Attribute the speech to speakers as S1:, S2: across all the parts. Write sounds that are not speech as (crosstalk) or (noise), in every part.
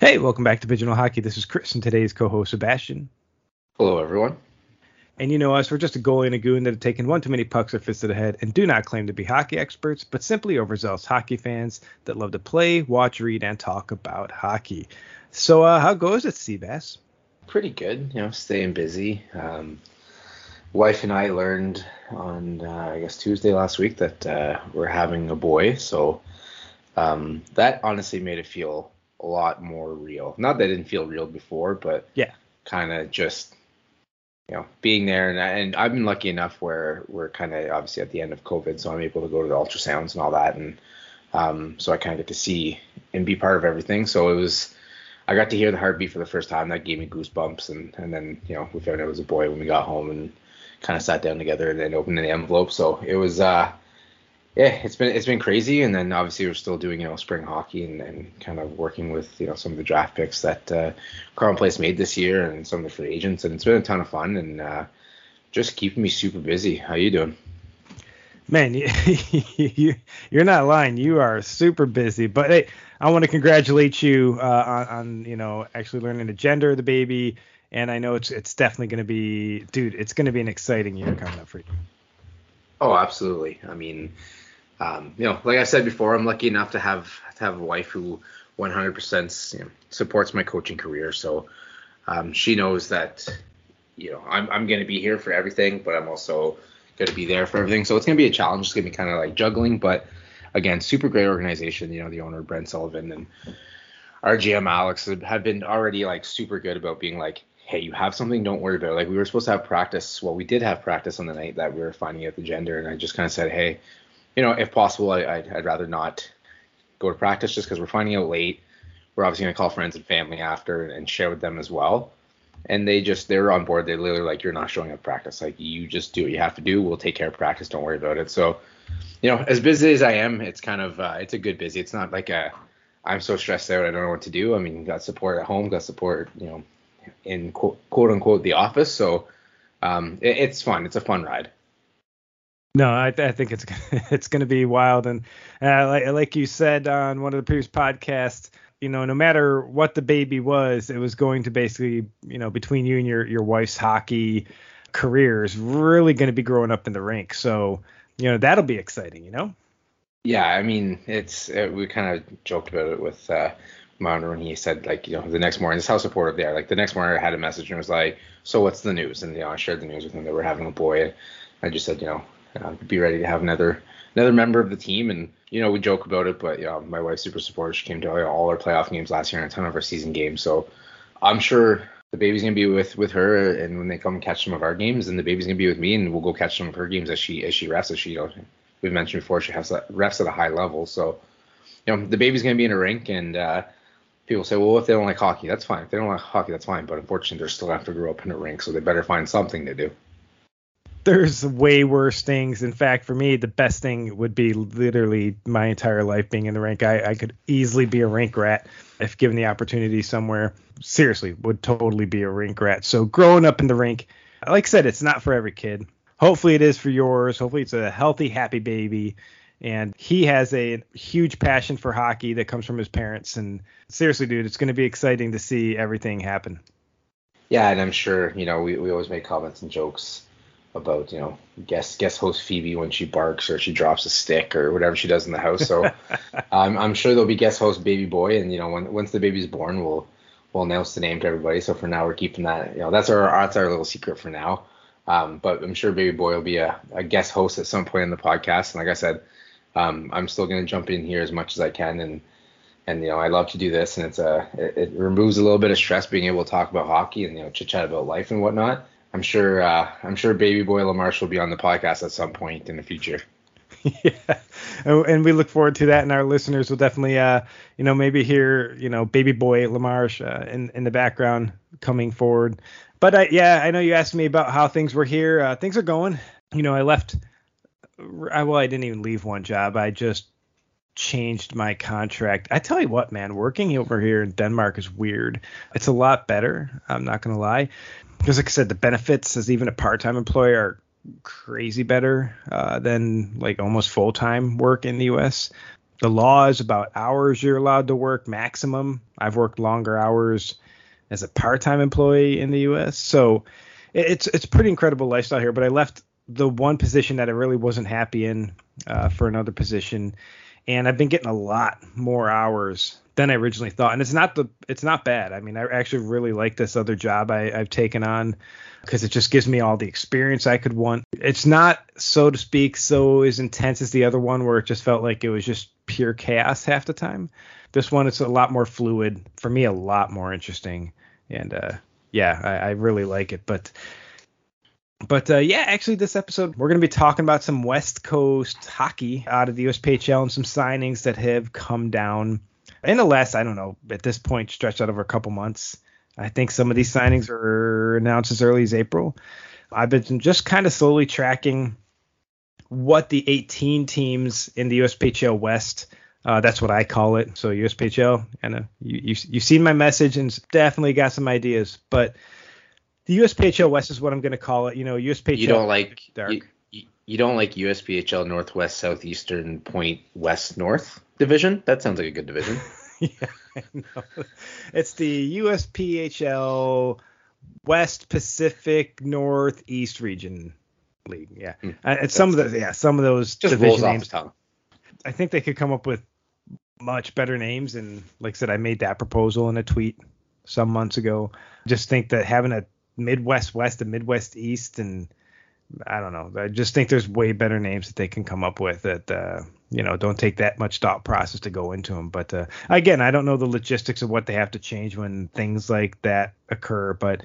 S1: Hey, welcome back to Pigeonhole Hockey. This is Chris and today's co-host Sebastian.
S2: Hello, everyone.
S1: And you know us, we're just a goalie and a goon that have taken one too many pucks or fists to the head and do not claim to be hockey experts, but simply overzealous hockey fans that love to play, watch, read, and talk about hockey. So, uh, how goes it, Seabass?
S2: Pretty good, you know, staying busy. Um, wife and I learned on, uh, I guess, Tuesday last week that uh, we're having a boy. So um, that honestly made it feel a lot more real. Not that it didn't feel real before, but
S1: yeah,
S2: kind of just you know being there and, and I've been lucky enough where we're kind of obviously at the end of COVID, so I'm able to go to the ultrasounds and all that, and um, so I kind of get to see and be part of everything. So it was. I got to hear the heartbeat for the first time. That gave me goosebumps, and and then you know we found out it was a boy when we got home and kind of sat down together and then opened the envelope. So it was uh yeah, it's been it's been crazy, and then obviously we're still doing you know spring hockey and, and kind of working with you know some of the draft picks that uh, Carleton Place made this year and some of the free agents, and it's been a ton of fun and uh, just keeping me super busy. How you doing?
S1: Man, (laughs) you, you you're not lying. You are super busy, but hey, I want to congratulate you uh, on, on you know actually learning to gender of the baby, and I know it's it's definitely going to be, dude, it's going to be an exciting year coming up for you.
S2: Oh, absolutely. I mean um, you know, like I said before, I'm lucky enough to have to have a wife who 100% you know, supports my coaching career. So um, she knows that you know I'm I'm going to be here for everything, but I'm also going to be there for everything. So it's going to be a challenge. It's going to be kind of like juggling, but again, super great organization. You know, the owner Brent Sullivan and our GM Alex have been already like super good about being like, hey, you have something, don't worry about it. Like we were supposed to have practice. Well, we did have practice on the night that we were finding out the gender, and I just kind of said, hey, you know, if possible, I, I'd, I'd rather not go to practice just because we're finding out late. We're obviously gonna call friends and family after and share with them as well. And they just they were on board. They literally like you're not showing up practice. Like you just do what you have to do. We'll take care of practice. Don't worry about it. So, you know, as busy as I am, it's kind of uh, it's a good busy. It's not like a I'm so stressed out I don't know what to do. I mean, got support at home, got support, you know, in quote, quote unquote the office. So um, it, it's fun. It's a fun ride.
S1: No, I, I, think it's (laughs) it's going to be wild, and uh, like, like you said on one of the previous podcasts, you know, no matter what the baby was, it was going to basically, you know, between you and your your wife's hockey career is really going to be growing up in the rink. So, you know, that'll be exciting, you know.
S2: Yeah, I mean, it's it, we kind of joked about it with uh, Mounder when he said like, you know, the next morning, this how supportive they are. Like the next morning, I had a message and was like, so what's the news? And you know, I shared the news with him that we're having a boy. And I just said, you know, uh, be ready to have another another member of the team. And you know, we joke about it, but know, my wife's super supportive. She came to all our playoff games last year and a ton of our season games. So I'm sure the baby's gonna be with with her, and when they come and catch some of our games, and the baby's gonna be with me, and we'll go catch some of her games as she as she refs. As she, you know, we've mentioned before, she has refs at a high level. So you know, the baby's gonna be in a rink, and uh, people say, well, if they don't like hockey, that's fine. If they don't like hockey, that's fine. But unfortunately, they're still have to grow up in a rink, so they better find something to do
S1: there's way worse things. In fact, for me, the best thing would be literally my entire life being in the rink. I, I could easily be a rink rat if given the opportunity somewhere. Seriously, would totally be a rink rat. So growing up in the rink, like I said, it's not for every kid. Hopefully it is for yours. Hopefully it's a healthy, happy baby. And he has a huge passion for hockey that comes from his parents. And seriously, dude, it's going to be exciting to see everything happen.
S2: Yeah, and I'm sure, you know, we, we always make comments and jokes about you know guest guest host Phoebe when she barks or she drops a stick or whatever she does in the house. So (laughs) um, I'm sure there'll be guest host baby boy, and you know when once the baby's born, we'll we'll announce the name to everybody. So for now, we're keeping that. You know that's our that's our little secret for now. Um, but I'm sure baby boy will be a, a guest host at some point in the podcast. And like I said, um, I'm still gonna jump in here as much as I can and. And you know, I love to do this, and it's a it, it removes a little bit of stress being able to talk about hockey and you know chit chat about life and whatnot. I'm sure uh, I'm sure baby boy LaMarche will be on the podcast at some point in the future. (laughs)
S1: yeah, and we look forward to that, and our listeners will definitely, uh, you know, maybe hear, you know, baby boy LaMarche uh, in in the background coming forward. But uh, yeah, I know you asked me about how things were here. Uh, things are going. You know, I left. I, well, I didn't even leave one job. I just changed my contract. I tell you what, man, working over here in Denmark is weird. It's a lot better. I'm not gonna lie because like I said, the benefits as even a part-time employee are crazy better uh, than like almost full-time work in the U.S. the laws about hours you're allowed to work maximum. I've worked longer hours as a part-time employee in the U.S. So it's it's pretty incredible lifestyle here. But I left the one position that I really wasn't happy in uh, for another position, and I've been getting a lot more hours than I originally thought. And it's not the it's not bad. I mean, I actually really like this other job I, I've taken on because it just gives me all the experience I could want. It's not, so to speak, so as intense as the other one where it just felt like it was just pure chaos half the time. This one, it's a lot more fluid. For me, a lot more interesting. And uh, yeah, I, I really like it. But but uh, yeah, actually, this episode we're going to be talking about some West Coast hockey out of the USPHL and some signings that have come down in the last, I don't know, at this point, stretched out over a couple months. I think some of these signings are announced as early as April. I've been just kind of slowly tracking what the 18 teams in the USPHL West. Uh, that's what I call it. So USPHL, and uh, you, you you've seen my message and definitely got some ideas, but the USPHL West is what I'm going to call it. You know, USPHL.
S2: You don't like dark. You, you don't like USPHL Northwest Southeastern Point West North division? That sounds like a good division. (laughs)
S1: yeah, I know. It's the USPHL West Pacific Northeast Region League. Yeah, mm, and some of the yeah some of those
S2: just division names.
S1: I think they could come up with much better names, and like I said, I made that proposal in a tweet some months ago. Just think that having a Midwest West and Midwest East and I don't know. I just think there's way better names that they can come up with that uh, you know don't take that much thought process to go into them. But uh, again, I don't know the logistics of what they have to change when things like that occur. But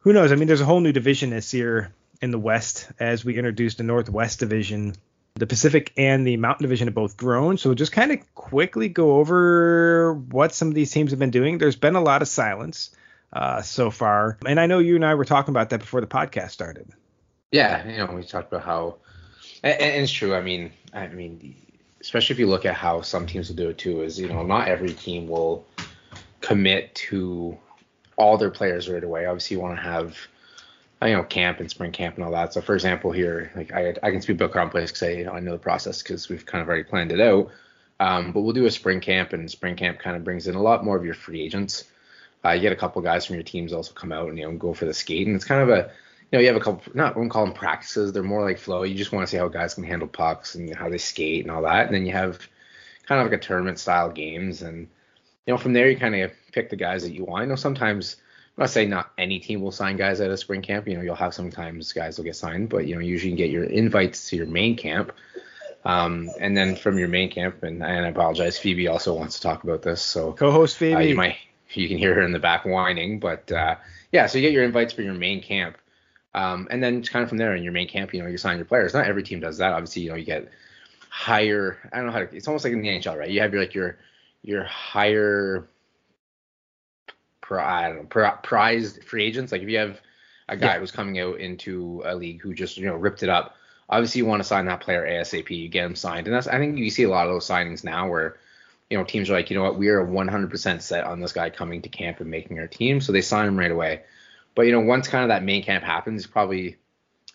S1: who knows? I mean, there's a whole new division this year in the West as we introduced the Northwest Division. The Pacific and the Mountain Division have both grown. So just kind of quickly go over what some of these teams have been doing. There's been a lot of silence uh, so far. And I know you and I were talking about that before the podcast started.
S2: Yeah, you know, we talked about how, and, it's true. I mean, I mean, especially if you look at how some teams will do it too, is you know, not every team will commit to all their players right away. Obviously, you want to have you know camp and spring camp and all that. So for example, here like I I can speak about Place because I you know, I know the process because we've kind of already planned it out. Um, but we'll do a spring camp and spring camp kind of brings in a lot more of your free agents. Uh, you get a couple guys from your teams also come out and you know go for the skate, and it's kind of a you know you have a couple not I wouldn't call them practices. They're more like flow. You just want to see how guys can handle pucks and how they skate and all that, and then you have kind of like a tournament style games, and you know from there you kind of pick the guys that you want. I know sometimes. I'm not saying not any team will sign guys at a spring camp. You know, you'll have sometimes guys will get signed, but you know, usually you can get your invites to your main camp. Um, and then from your main camp, and, and I apologize, Phoebe also wants to talk about this. So
S1: co-host Phoebe, uh,
S2: you might you can hear her in the back whining. But uh, yeah, so you get your invites for your main camp. Um, and then it's kind of from there in your main camp, you know, you sign your players. Not every team does that. Obviously, you know, you get higher. I don't know how to. It's almost like in the NHL, right? You have your like your your higher. I don't know, prized free agents. Like if you have a guy yeah. who's coming out into a league who just you know ripped it up, obviously you want to sign that player ASAP. You get him signed, and that's I think you see a lot of those signings now where you know, teams are like, you know what, we are 100% set on this guy coming to camp and making our team, so they sign him right away. But you know, once kind of that main camp happens, probably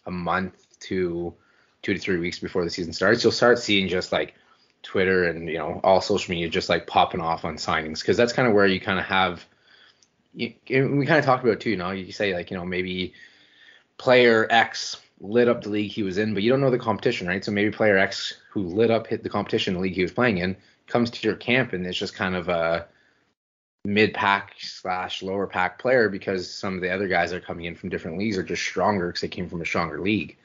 S2: a month to two to three weeks before the season starts, you'll start seeing just like Twitter and you know all social media just like popping off on signings because that's kind of where you kind of have. You, we kind of talked about too. You know, you say like you know maybe player X lit up the league he was in, but you don't know the competition, right? So maybe player X who lit up hit the competition the league he was playing in comes to your camp and it's just kind of a mid pack slash lower pack player because some of the other guys that are coming in from different leagues are just stronger because they came from a stronger league.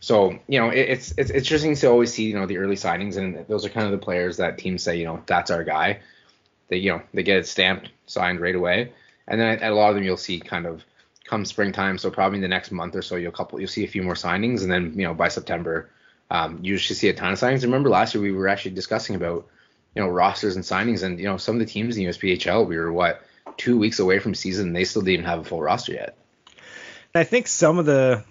S2: So you know it, it's it's interesting to always see you know the early signings and those are kind of the players that teams say you know that's our guy. They you know they get it stamped signed right away, and then at a lot of them you'll see kind of come springtime. So probably in the next month or so you'll couple you'll see a few more signings, and then you know by September um, you should see a ton of signings. Remember last year we were actually discussing about you know rosters and signings, and you know some of the teams in the USPHL we were what two weeks away from season, and they still didn't even have a full roster yet.
S1: I think some of the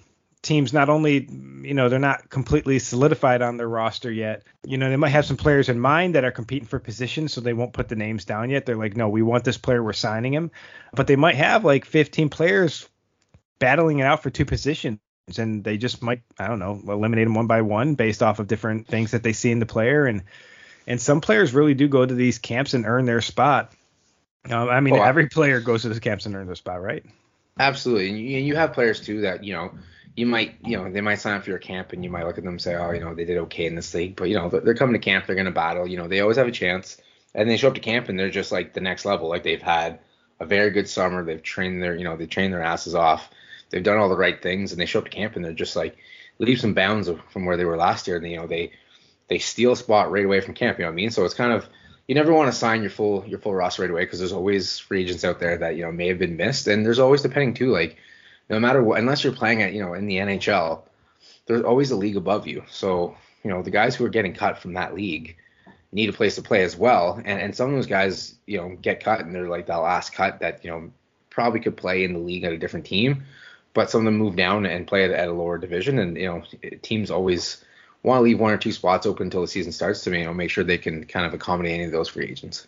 S1: teams not only you know they're not completely solidified on their roster yet you know they might have some players in mind that are competing for positions so they won't put the names down yet they're like no we want this player we're signing him but they might have like 15 players battling it out for two positions and they just might i don't know eliminate them one by one based off of different things that they see in the player. And and some players really do go to these camps and earn their spot. Um, I mean,
S2: Oh, I-
S1: every player goes to the camps and earn their spot, right?
S2: Absolutely, and you, you have players too that you know you might you know they might sign up for your camp and you might look at them and say oh you know they did okay in this league, but you know they're, they're coming to camp they're going to battle you know they always have a chance. And they show up to camp and they're just like the next level. Like they've had a very good summer. They've trained their you know they trained their asses off they've done all the right things and they show up to camp and they're just like leaps and bounds from where they were last year and you know they they steal a spot right away from camp you know what I mean? So it's kind of you never want to sign your full your full roster right away because there's always free agents out there that you know may have been missed and there's always depending too like no matter what unless you're playing at you know in the NHL there's always a league above you. So you know the guys who are getting cut from that league need a place to play as well and and some of those guys you know get cut and they're like that last cut that you know probably could play in the league at a different team but some of them move down and play at, a lower division and you know teams always want to leave one or two spots open until the season starts to you know make sure they can kind of accommodate any of those free agents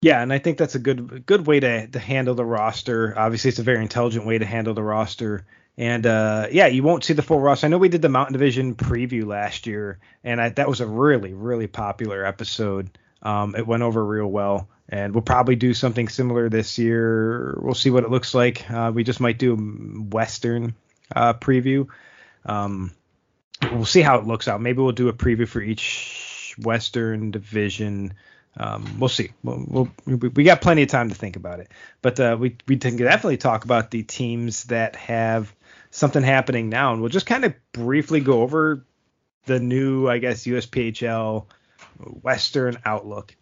S1: Yeah, and I think that's a good good way to to handle the roster. Obviously, it's a very intelligent way to handle the roster. And uh, yeah, you won't see the full roster. I know we did the Mountain Division preview last year, and I, that was a really really popular episode. Um, it went over real well, and we'll probably do something similar this year. We'll see what it looks like. Uh, we just might do a Western uh, preview. Um, we'll see how it looks out. Maybe we'll do a preview for each Western division. Um, we'll see. We'll, we'll, we got plenty of time to think about it, but uh, we we can definitely talk about the teams that have something happening now, and we'll just kind of briefly go over the new, I guess, USPHL Western outlook.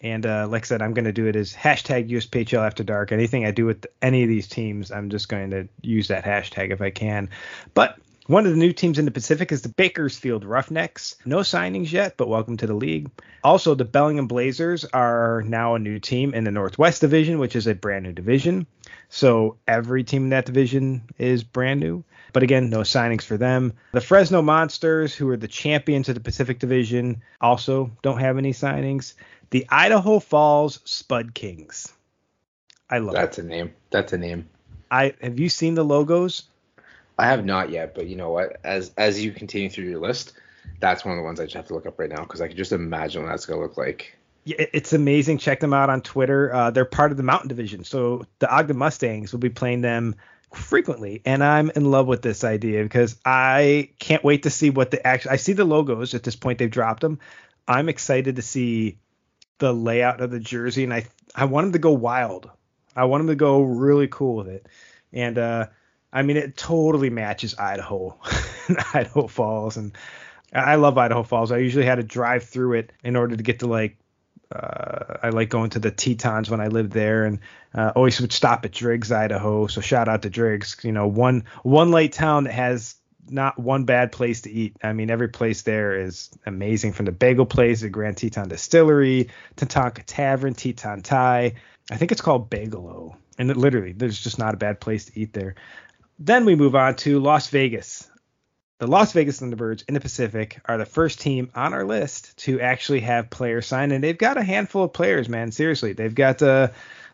S1: And uh, like I said, I'm going to do it as hashtag USPHL After Dark. Anything I do with any of these teams, I'm just going to use that hashtag if I can. But one of the new teams in the Pacific is the Bakersfield Roughnecks. No signings yet, but welcome to the league. Also, the Bellingham Blazers are now a new team in the Northwest Division, which is a brand new division. So every team in that division is brand new. But again, no signings for them. The Fresno Monsters, who are the champions of the Pacific Division, also don't have any signings. The Idaho Falls Spud Kings. I love it.
S2: that's
S1: it.
S2: a name that's a name
S1: I have you seen the logos?
S2: I have not yet, but you know what? As as you continue through your list, that's one of the ones I just have to look up right now because I can just imagine what that's gonna look like.
S1: Yeah, it's amazing. Check them out on Twitter. Uh, they're part of the Mountain Division, so the Ogden Mustangs will be playing them frequently, and I'm in love with this idea because I can't wait to see what the actual. I see the logos at this point; they've dropped them. I'm excited to see the layout of the jersey, and I I want them to go wild. I want them to go really cool with it, and uh, I mean it totally matches Idaho, (laughs) Idaho Falls, and I love Idaho Falls. I usually had to drive through it in order to get to like uh, I like going to the Tetons when I lived there, and uh, always would stop at Driggs, Idaho. So shout out to Driggs. You know, one one light town that has not one bad place to eat. I mean, every place there is amazing, from the bagel place, the Grand Teton Distillery, Tatanka Tavern, Teton Thai. I think it's called Bagelo, and it, literally, there's just not a bad place to eat there. Then we move on to Las Vegas. The Las Vegas Thunderbirds in the Pacific are the first team on our list to actually have players signed, and they've got a handful of players, man. Seriously, they've got uh,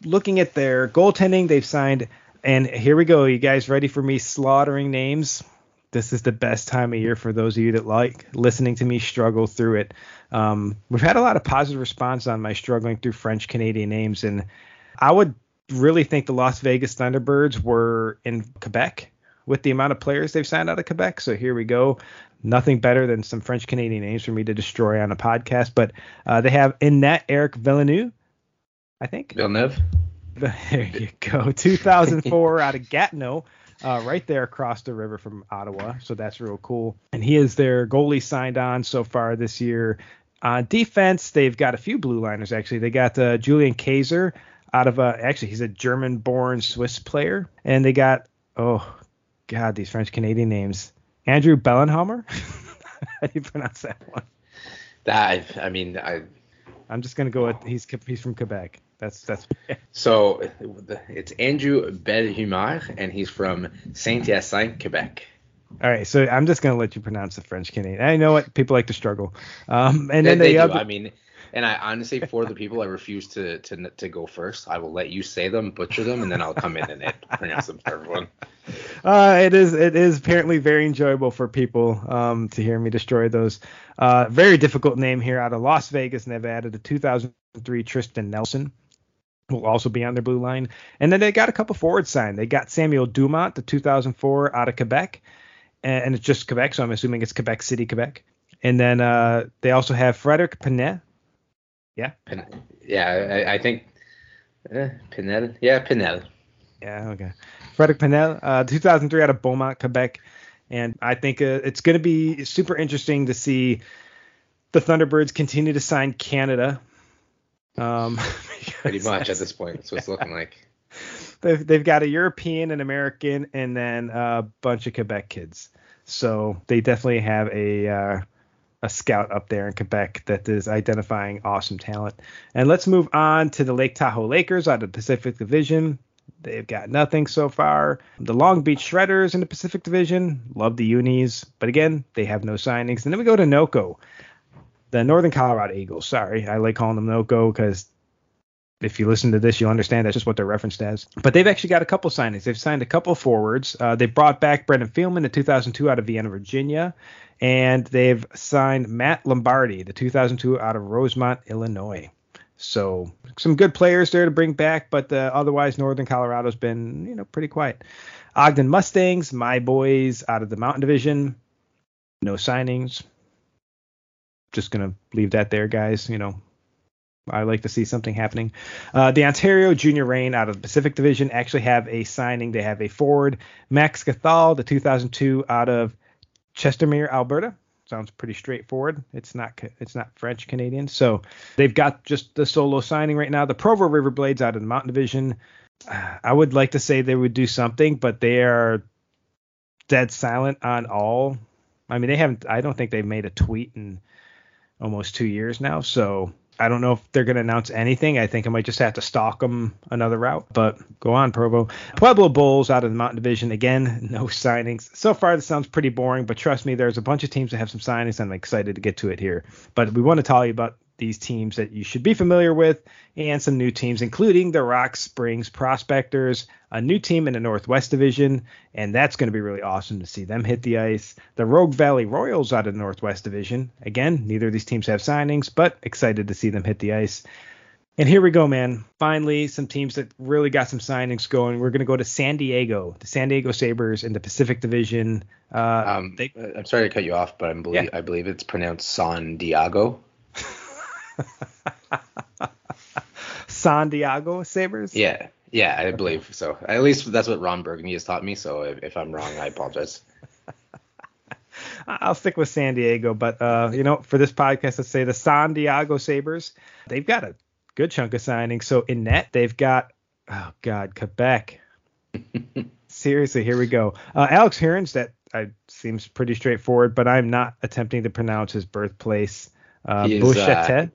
S1: looking at their goaltending, they've signed. And here we go. You guys ready for me slaughtering names? This is the best time of year for those of you that like listening to me struggle through it. Um, we've had a lot of positive response on my struggling through French Canadian names, and I would really think the Las Vegas Thunderbirds were in Quebec with the amount of players they've signed out of Quebec. So here we go. Nothing better than some French Canadian names for me to destroy on a podcast. But uh, they have Innette Eric Villeneuve, I think.
S2: Villeneuve. (laughs)
S1: There you go. 2004 out of Gatineau, uh, right there across the river from Ottawa. So that's real cool. And he is their goalie signed on so far this year. On defense, they've got a few blue liners actually. They got uh, Julian Kaiser out of uh, actually he's a German-born Swiss player, and they got oh god these French Canadian names. Andrew Bellenhammer. (laughs) How do you pronounce that one?
S2: That I, I mean, I
S1: I'm just gonna go with he's he's from Quebec. That's that's (laughs)
S2: so it's Andrew Belhumer and he's from Saint Hyacinthe, Quebec.
S1: All right, so I'm just gonna let you pronounce the French Canadian. I know what people like to struggle. Um, and
S2: They,
S1: then
S2: they
S1: the
S2: do. I mean, and I honestly, for the people, I refuse to to to go first. I will let you say them, butcher them, and then I'll come in and pronounce them for everyone.
S1: uh, it is it is apparently very enjoyable for people um, to hear me destroy those. Uh, very difficult name here out of Las Vegas, and they've added a 2003 Tristan Nelson. Will also be on their blue line, and then they got a couple forwards signed. They got Samuel Dumont, the 2004 out of Quebec, and it's just Quebec, so I'm assuming it's Quebec City, Quebec. And then uh, they also have Frederick Pinet. Yeah.
S2: Pin- yeah, I, I think uh, Pinel. Yeah, Pinel.
S1: Yeah, okay. Frederick Pinel, uh, 2003 out of Beaumont, Quebec. And I think uh, it's going to be super interesting to see the Thunderbirds continue to sign Canada. Um, (laughs)
S2: Pretty much at this point. That's what it's looking like. (laughs)
S1: They've, they've got a European, an American, and then a bunch of Quebec kids. So they definitely have a uh, a scout up there in Quebec that is identifying awesome talent. And let's move on to the Lake Tahoe Lakers out of the Pacific Division. They've got nothing so far. The Long Beach Shredders in the Pacific Division, love the unis, but again, they have no signings. And then we go to NOCO, the Northern Colorado Eagles. Sorry, I like calling them NOCO because if you listen to this, you'll understand that's just what they're referenced as. But they've actually got a couple signings. They've signed a couple forwards. Uh, they brought back Brendan Fielman, the 2002 out of Vienna, Virginia, and they've signed Matt Lombardi, the 2002 out of Rosemont, Illinois. So some good players there to bring back, but uh, otherwise Northern Colorado's been you know pretty quiet. Ogden Mustangs, my boys out of the Mountain Division, no signings. Just gonna leave that there, guys. You know, I like to see something happening. Uh, the Ontario Junior Reign out of the Pacific Division actually have a signing. They have a forward, Max Gathal, the 2002 out of Chestermere, Alberta sounds pretty straightforward. It's not it's not French Canadian. So they've got just the solo signing right now. The Provo River Blades out of the Mountain Division. I would like to say they would do something, but they are dead silent on all. I mean, they haven't. I don't think they've made a tweet in almost two years now. So I don't know if they're going to announce anything. I think I might just have to stalk them another route. But go on, Provo. Pueblo Bulls out of the Mountain Division. Again, (laughs) no signings. So far, this sounds pretty boring, but trust me, there's a bunch of teams that have some signings. I'm excited to get to it here. But we want to tell you about these teams that you should be familiar with and some new teams, including the Rock Springs Prospectors, a new team in the Northwest Division, and that's going to be really awesome to see them hit the ice. The Rogue Valley Royals out of the Northwest Division. Again, neither of these teams have signings, but excited to see them hit the ice. And here we go, man. Finally, some teams that really got some signings going. We're going to go to San Diego, the San Diego Sabres in the Pacific Division. Uh,
S2: um, they, I'm sorry to cut you off, but I believe, yeah. I believe it's pronounced San Diego. (laughs)
S1: San Diego Sabres?
S2: Yeah, yeah, I believe so. At least that's what Ron Burgundy has taught me. So if, if I'm wrong, I apologize. (laughs)
S1: I'll stick with San Diego, but uh, you know, for this podcast, let's say the San Diego Sabres. They've got a good chunk of signings. So in net, they've got oh god, Quebec. (laughs) Seriously, here we go. Uh, Alex Hearns, that uh, seems pretty straightforward, but I'm not attempting to pronounce his birthplace. Uh, Bouchetet.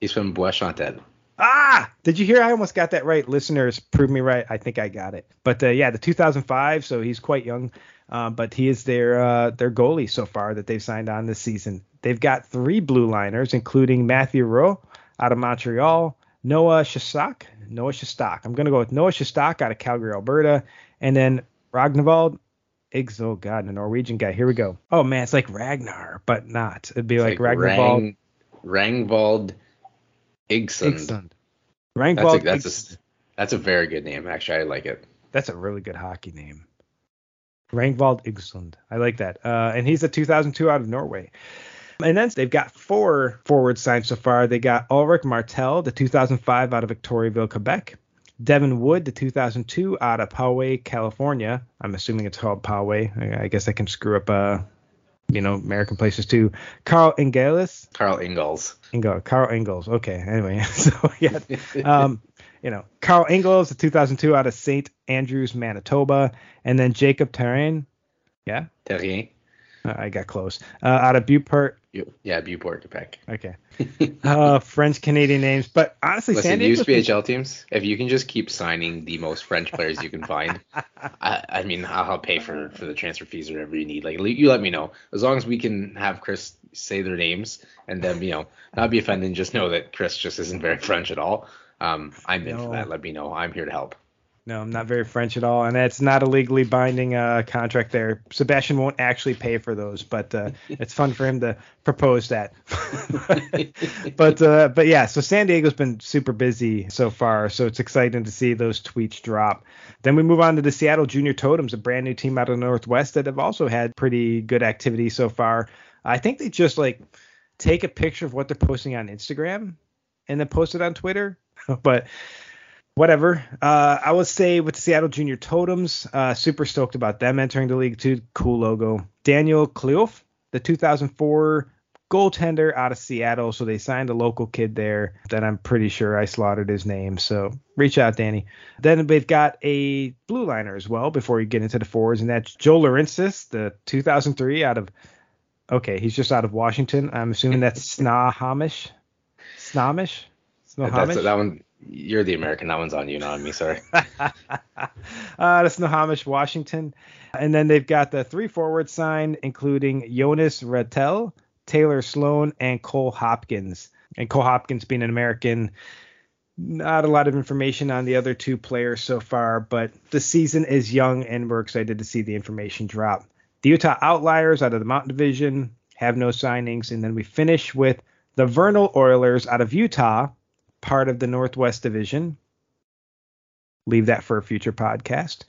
S2: He's from Bois-Chantel.
S1: Ah, did you hear? I almost got that right. Listeners, prove me right. I think I got it. But uh, yeah, the 2005, so he's quite young. Uh, but he is their uh, their goalie so far that they've signed on this season. They've got three blue liners, including Matthew Rowe out of Montreal, Noah Shostak, Noah Shostak. I'm gonna go with Noah Shostak out of Calgary, Alberta, and then Ragnvald Iggs. Oh God, the Norwegian guy. Here we go. Oh man, it's like Ragnar, but not. It'd be like, like Ragnvald.
S2: Rang, Rangvald Igsund. Rangvald that's a, that's a that's a very good name. Actually, I like it.
S1: That's a really good hockey name. Rangvald Igsund. I like that. Uh, and he's a 2002 out of Norway. And then they've got four forward signs so far. They got Ulrich Martel, the 2005 out of Victoriaville, Quebec. Devin Wood, the 2002 out of Poway, California. I'm assuming it's called Poway. I guess I can screw up uh, you know, American places too. Carl Ingalls.
S2: Carl Ingalls.
S1: Ingalls. Carl Ingalls. Okay. Anyway, (laughs) so yeah, um, you know, Carl Ingalls, the 2002 out of St. Andrews, Manitoba, and then Jacob Terrien. Yeah.
S2: Terrien.
S1: Uh, I got close. Uh, out of Beauport.
S2: Yeah, Beauport, Quebec.
S1: Okay. uh, French Canadian names, but honestly,
S2: Listen, San Diego. USPHL teams, if you can just keep signing the most French players you can find, (laughs) I, I, mean, I'll pay for for the transfer fees or whatever you need. Like, you let me know. As long as we can have Chris say their names and then, you know, not be offended, just know that Chris just isn't very French at all. Um, I'm in for that. Let me know. I'm here to help.
S1: No, I'm not very French at all, and it's not a legally binding uh, contract there. Sebastian won't actually pay for those, but uh, (laughs) it's fun for him to propose that. (laughs) but uh, but yeah, so San Diego's been super busy so far, so it's exciting to see those tweets drop. Then we move on to the Seattle Junior Totems, a brand new team out of the Northwest that have also had pretty good activity so far. I think they just like take a picture of what they're posting on Instagram and then post it on Twitter, (laughs) but whatever. Uh, I would say with the Seattle Junior Totems, uh, super stoked about them entering the league too. Cool logo. Daniel Kleof, the 2004 goaltender out of Seattle. So they signed a local kid there that I'm pretty sure I slaughtered his name. So reach out, Danny. Then they've got a blue liner as well before you get into the forwards, and that's Joe Laurencis, the 2003 out of. Okay, he's just out of Washington. I'm assuming that's Snohomish. Snohomish.
S2: Snohomish. That's, that one you're the American. That one's on you, not on me. Sorry. (laughs)
S1: uh, that's Snohomish, Washington. And then they've got the three forward sign, including Jonas Rattel, Taylor Sloan, and Cole Hopkins. And Cole Hopkins being an American. Not a lot of information on the other two players so far, but the season is young and we're excited to see the information drop. The Utah Outliers out of the Mountain Division have no signings. And then we finish with the Vernal Oilers out of Utah part of the Northwest Division. Leave that for a future podcast.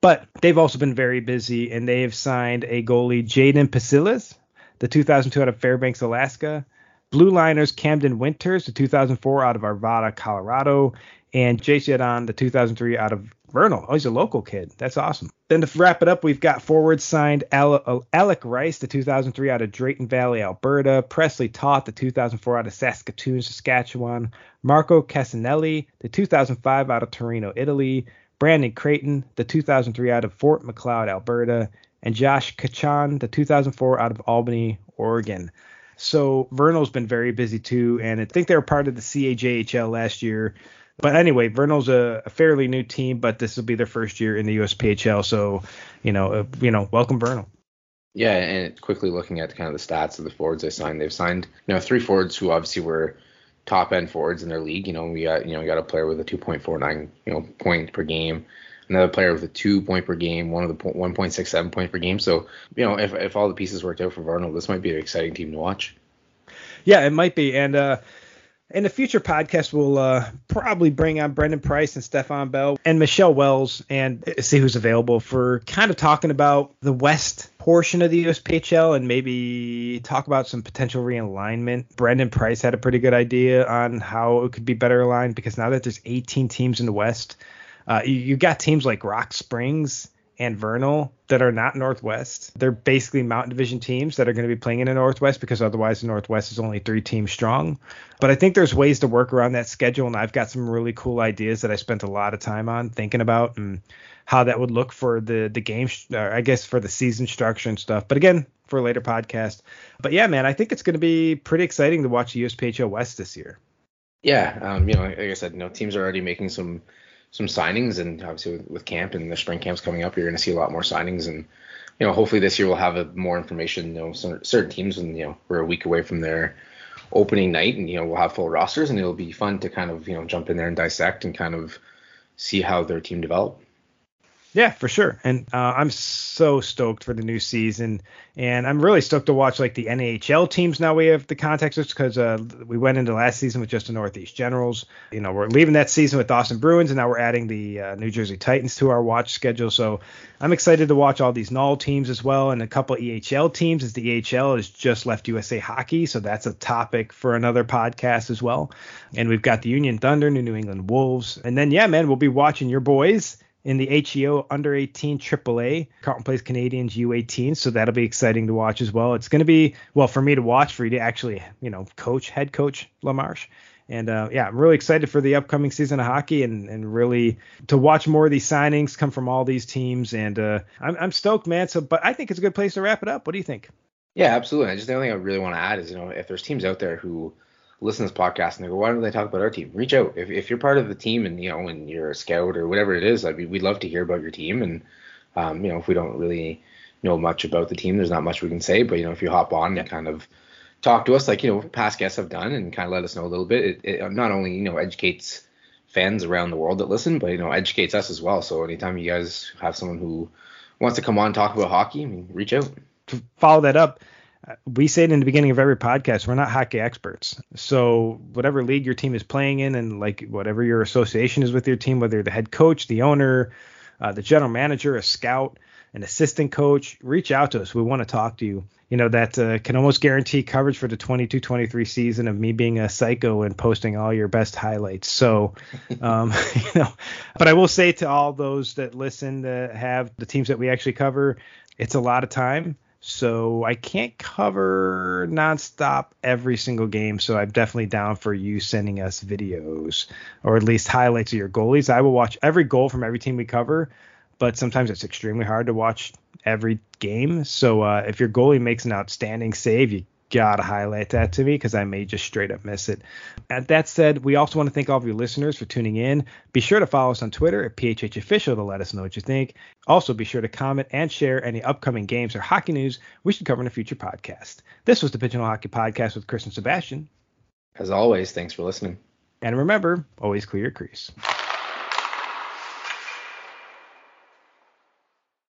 S1: But they've also been very busy and they have signed a goalie, Jaden Pasilis, the 2002 out of Fairbanks, Alaska. Blue Liners, Camden Winters, the 2004 out of Arvada, Colorado. And Jason Adon, the 2003 out of Vernal. Oh, he's a local kid. That's awesome. Then to wrap it up, we've got forward signed uh, Alec Rice, the 2003 out of Drayton Valley, Alberta. Presley Toth, the 2004 out of Saskatoon, Saskatchewan. Marco Casanelli, the 2005 out of Torino, Italy. Brandon Creighton, the 2003 out of Fort Macleod, Alberta. And Josh Kachan, the 2004 out of Albany, Oregon. So Vernal's been very busy too, and I think they were part of the CAJHL last year. But anyway, Vernal's a, a, fairly new team, but this will be their first year in the USPHL. So, you know, uh, you know, welcome Vernal.
S2: Yeah, and quickly looking at kind of the stats of the forwards they signed, they've signed you know three forwards who obviously were top end forwards in their league. You know, we got you know we got a player with a 2.49 you know point per game, another player with a two point per game, one of the 1.67 point per game. So you know, if if all the pieces worked out for Vernal, this might be an exciting team to watch.
S1: Yeah, it might be, and uh, in the future podcast, we'll uh, probably bring on Brendan Price and Stefan Bell and Michelle Wells and see who's available for kind of talking about the West portion of the USPHL and maybe talk about some potential realignment. Brendan Price had a pretty good idea on how it could be better aligned because now that there's 18 teams in the West, uh, you, you got teams like Rock Springs and Vernal that are not Northwest. They're basically Mountain Division teams that are going to be playing in the Northwest because otherwise the Northwest is only three teams strong. But I think there's ways to work around that schedule, and I've got some really cool ideas that I spent a lot of time on thinking about and how that would look for the the game, I guess for the season structure and stuff. But again, for a later podcast. But yeah, man, I think it's going to be pretty exciting to watch the USPHL West this year.
S2: Yeah, um, you know, like I said, you know, teams are already making some some signings, and obviously with, with camp and the spring camps coming up, you're going to see a lot more signings, and you know hopefully this year we'll have a, more information. You know, certain teams, and you know we're a week away from their opening night, and you know we'll have full rosters, and it'll be fun to kind of you know jump in there and dissect and kind of see how their team develop.
S1: Yeah, for sure. And uh, I'm so stoked for the new season, and I'm really stoked to watch like the NHL teams. Now we have the context because uh, we went into last season with just the Northeast Generals. You know, we're leaving that season with Dawson Bruins, and now we're adding the uh, New Jersey Titans to our watch schedule. So I'm excited to watch all these NOL teams as well, and a couple EHL teams. As the EHL has just left USA Hockey, so that's a topic for another podcast as well. And we've got the Union Thunder, New England Wolves, and then yeah, man, we'll be watching your boys in the HEO under 18 AAA. Carleton Place Canadians U18, so that'll be exciting to watch as well. It's going to be well for me to watch, for you to actually, you know, coach, head coach LaMarche. And uh, yeah, I'm really excited for the upcoming season of hockey and, and really to watch more of these signings come from all these teams. And uh, I'm, I'm stoked, man. So, but I think it's a good place to wrap it up. What do you think?
S2: Yeah, absolutely. I just the only thing I really want to add is, you know, if there's teams out there who listen to this podcast and they go, why don't they talk about our team? Reach out. If, if you're part of the team and, you know, and you're a scout or whatever it is, I mean, we'd love to hear about your team. And, um, you know, if we don't really know much about the team, there's not much we can say. But, you know, if you hop on and kind of talk to us like, you know, past guests have done and kind of let us know a little bit, it, it not only, you know, educates fans around the world that listen, but you know, educates us as well. So anytime you guys have someone who wants to come on and talk about hockey, I mean, reach out.
S1: To follow that up, we say it in the beginning of every podcast, we're not hockey experts. So whatever league your team is playing in, and like whatever your association is with your team, whether you're the head coach, the owner, uh, the general manager, a scout, an assistant coach, reach out to us. We want to talk to you you know that uh, can almost guarantee coverage for the 22-23 season of me being a psycho and posting all your best highlights. So, (laughs) um, (laughs) you know, but I will say to all those that listen that have the teams that we actually cover, it's a lot of time. So I can't cover nonstop every single game. So I'm definitely down for you sending us videos or at least highlights of your goalies. I will watch every goal from every team we cover but sometimes it's extremely hard to watch every game. So uh, if your goalie makes an outstanding save, you gotta highlight that to me because I may just straight up miss it. And that said, we also want to thank all of you listeners for tuning in. Be sure to follow us on Twitter at PHH Official to let us know what you think. Also, be sure to comment and share any upcoming games or hockey news we should cover in a future podcast. This was the Pigeonhole Hockey Podcast with Chris and Sebastian.
S2: As always, thanks for listening.
S1: And remember, always clear your crease.